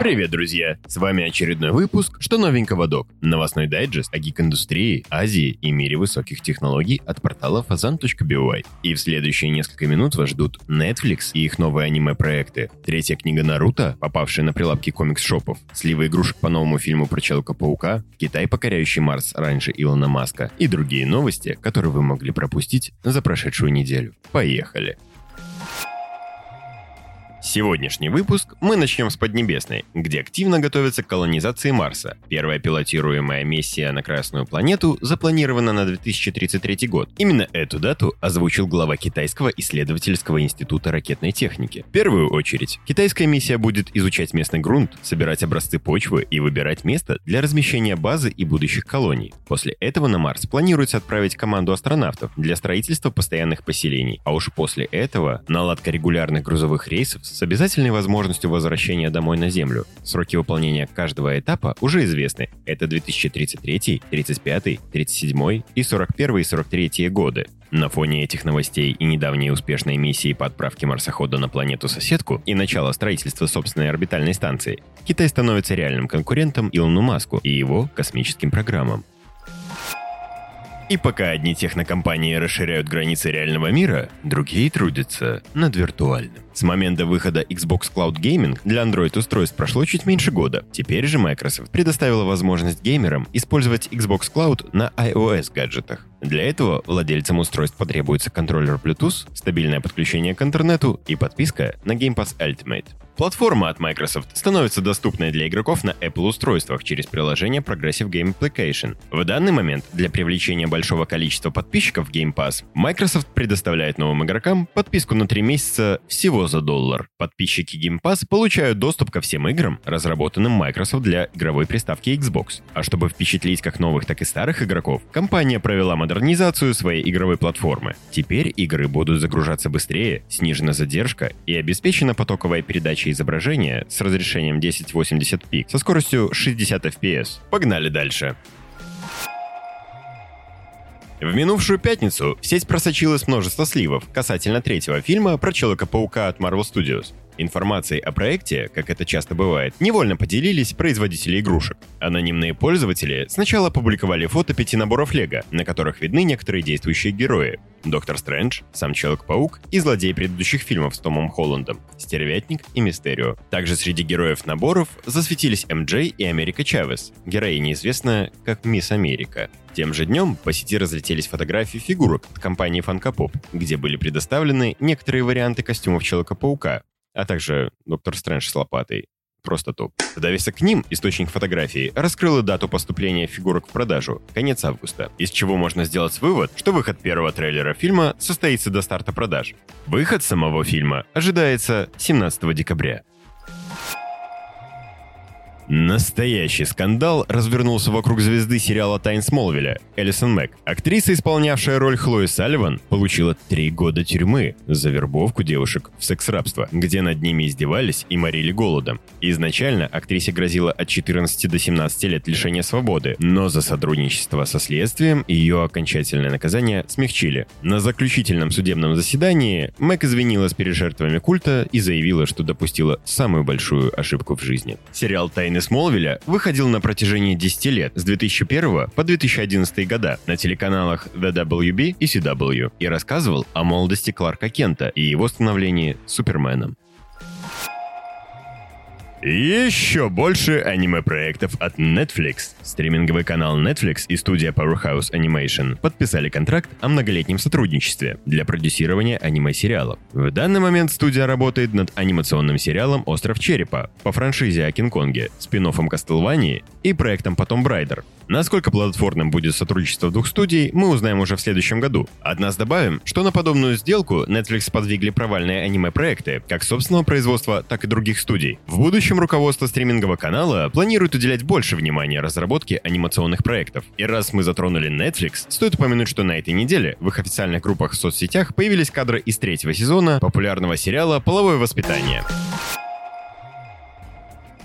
Привет, друзья! С вами очередной выпуск «Что новенького, док?» Новостной дайджест о гик-индустрии, Азии и мире высоких технологий от портала fazan.by. И в следующие несколько минут вас ждут Netflix и их новые аниме-проекты, третья книга Наруто, попавшая на прилавки комикс-шопов, сливы игрушек по новому фильму про Человека-паука, Китай, покоряющий Марс раньше Илона Маска и другие новости, которые вы могли пропустить за прошедшую неделю. Поехали! Сегодняшний выпуск мы начнем с Поднебесной, где активно готовятся к колонизации Марса. Первая пилотируемая миссия на Красную планету запланирована на 2033 год. Именно эту дату озвучил глава Китайского исследовательского института ракетной техники. В первую очередь, китайская миссия будет изучать местный грунт, собирать образцы почвы и выбирать место для размещения базы и будущих колоний. После этого на Марс планируется отправить команду астронавтов для строительства постоянных поселений, а уж после этого наладка регулярных грузовых рейсов с обязательной возможностью возвращения домой на Землю. Сроки выполнения каждого этапа уже известны. Это 2033, 35, 37 и 41 и 43 годы. На фоне этих новостей и недавней успешной миссии по отправке марсохода на планету-соседку и начала строительства собственной орбитальной станции, Китай становится реальным конкурентом Илону Маску и его космическим программам. И пока одни технокомпании расширяют границы реального мира, другие трудятся над виртуальным. С момента выхода Xbox Cloud Gaming для Android-устройств прошло чуть меньше года. Теперь же Microsoft предоставила возможность геймерам использовать Xbox Cloud на iOS-гаджетах. Для этого владельцам устройств потребуется контроллер Bluetooth, стабильное подключение к интернету и подписка на Game Pass Ultimate. Платформа от Microsoft становится доступной для игроков на Apple устройствах через приложение Progressive Game Application. В данный момент для привлечения большого количества подписчиков Game Pass Microsoft предоставляет новым игрокам подписку на 3 месяца всего за доллар. Подписчики Game Pass получают доступ ко всем играм, разработанным Microsoft для игровой приставки Xbox. А чтобы впечатлить как новых, так и старых игроков, компания провела модернизацию своей игровой платформы. Теперь игры будут загружаться быстрее, снижена задержка и обеспечена потоковая передача изображения с разрешением 1080p со скоростью 60 fps. Погнали дальше. В минувшую пятницу в сеть просочилось множество сливов касательно третьего фильма про Человека-паука от Marvel Studios. Информацией о проекте, как это часто бывает, невольно поделились производители игрушек. Анонимные пользователи сначала опубликовали фото пяти наборов Лего, на которых видны некоторые действующие герои. Доктор Стрэндж, сам Человек-паук и злодей предыдущих фильмов с Томом Холландом, Стервятник и Мистерио. Также среди героев наборов засветились МД и Америка Чавес, героиня известная как Мисс Америка. Тем же днем по сети разлетелись фотографии фигурок от компании Funko Pop, где были предоставлены некоторые варианты костюмов Человека-паука, а также Доктор Стрэндж с лопатой. Просто топ. Довесок к ним источник фотографии раскрыл дату поступления фигурок в продажу – конец августа, из чего можно сделать вывод, что выход первого трейлера фильма состоится до старта продаж. Выход самого фильма ожидается 17 декабря. Настоящий скандал развернулся вокруг звезды сериала «Тайн Смолвиля» Элисон Мэг. Актриса, исполнявшая роль Хлои Салливан, получила три года тюрьмы за вербовку девушек в секс-рабство, где над ними издевались и морили голодом. Изначально актрисе грозило от 14 до 17 лет лишения свободы, но за сотрудничество со следствием ее окончательное наказание смягчили. На заключительном судебном заседании Мэг извинилась перед жертвами культа и заявила, что допустила самую большую ошибку в жизни. Сериал «Тайны «Тайны Смолвиля» выходил на протяжении 10 лет, с 2001 по 2011 года, на телеканалах The WB и CW, и рассказывал о молодости Кларка Кента и его становлении Суперменом. Еще больше аниме-проектов от Netflix. Стриминговый канал Netflix и студия Powerhouse Animation подписали контракт о многолетнем сотрудничестве для продюсирования аниме-сериалов. В данный момент студия работает над анимационным сериалом «Остров Черепа» по франшизе о Кинг-Конге, спин-оффом Castlevania и проектом Потом Брайдер. Насколько плодотворным будет сотрудничество двух студий, мы узнаем уже в следующем году. От нас добавим, что на подобную сделку Netflix подвигли провальные аниме-проекты, как собственного производства, так и других студий. В будущем руководство стримингового канала планирует уделять больше внимания разработке анимационных проектов. И раз мы затронули Netflix, стоит упомянуть, что на этой неделе в их официальных группах в соцсетях появились кадры из третьего сезона популярного сериала «Половое воспитание».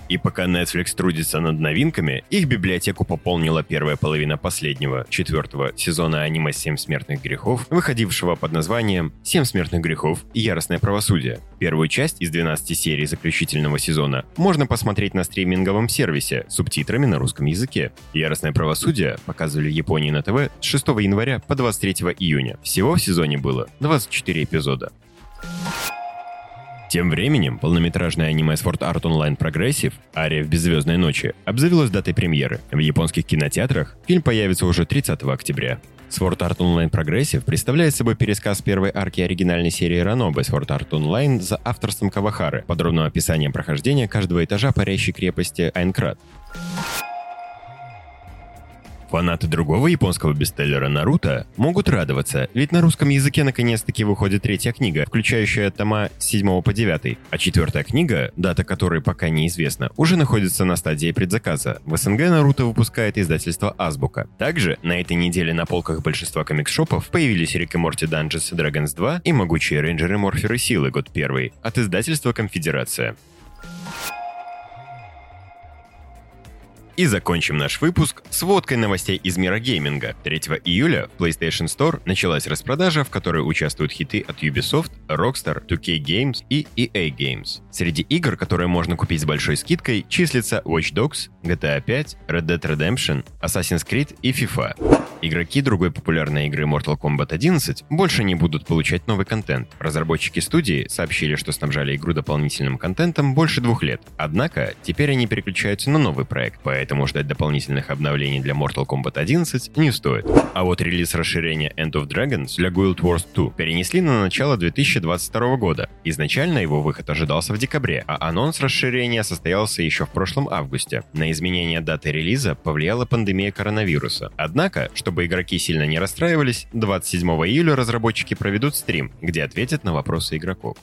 И пока Netflix трудится над новинками, их библиотеку пополнила первая половина последнего, четвертого сезона аниме «Семь смертных грехов», выходившего под названием «Семь смертных грехов яростное правосудие». Первую часть из 12 серий заключительного сезона можно посмотреть на стриминговом сервисе с субтитрами на русском языке. «Яростное правосудие» показывали в Японии на ТВ с 6 января по 23 июня. Всего в сезоне было 24 эпизода. Тем временем, полнометражное аниме Sword Art Online Progressive «Ария в беззвездной ночи» обзавелось датой премьеры. В японских кинотеатрах фильм появится уже 30 октября. Sword Art Online Progressive представляет собой пересказ первой арки оригинальной серии Ранобе Sword Art Online за авторством Кавахары, подробным описанием прохождения каждого этажа парящей крепости Айнкрат. Фанаты другого японского бестселлера Наруто могут радоваться, ведь на русском языке наконец-таки выходит третья книга, включающая тома с 7 по 9, а четвертая книга, дата которой пока неизвестна, уже находится на стадии предзаказа. В СНГ Наруто выпускает издательство Азбука. Также на этой неделе на полках большинства комикс-шопов появились Рик и Морти Dungeons Dragons 2 и Могучие рейнджеры Морферы Силы год первый от издательства Конфедерация. И закончим наш выпуск с водкой новостей из мира гейминга. 3 июля в PlayStation Store началась распродажа, в которой участвуют хиты от Ubisoft, Rockstar, 2K Games и EA Games. Среди игр, которые можно купить с большой скидкой, числятся Watch Dogs, GTA 5, Red Dead Redemption, Assassin's Creed и FIFA. Игроки другой популярной игры Mortal Kombat 11 больше не будут получать новый контент. Разработчики студии сообщили, что снабжали игру дополнительным контентом больше двух лет. Однако, теперь они переключаются на новый проект, поэтому ждать дополнительных обновлений для Mortal Kombat 11 не стоит. А вот релиз расширения End of Dragons для Guild Wars 2 перенесли на начало 2022 года. Изначально его выход ожидался в декабре, а анонс расширения состоялся еще в прошлом августе. На изменение даты релиза повлияла пандемия коронавируса. Однако, чтобы игроки сильно не расстраивались, 27 июля разработчики проведут стрим, где ответят на вопросы игроков.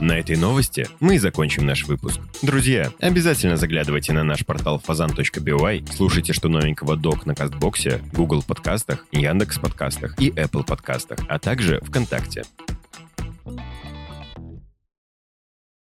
На этой новости мы и закончим наш выпуск. Друзья, обязательно заглядывайте на наш портал fazan.by, слушайте, что новенького док на Кастбоксе, Google подкастах, Яндекс подкастах и Apple подкастах, а также ВКонтакте.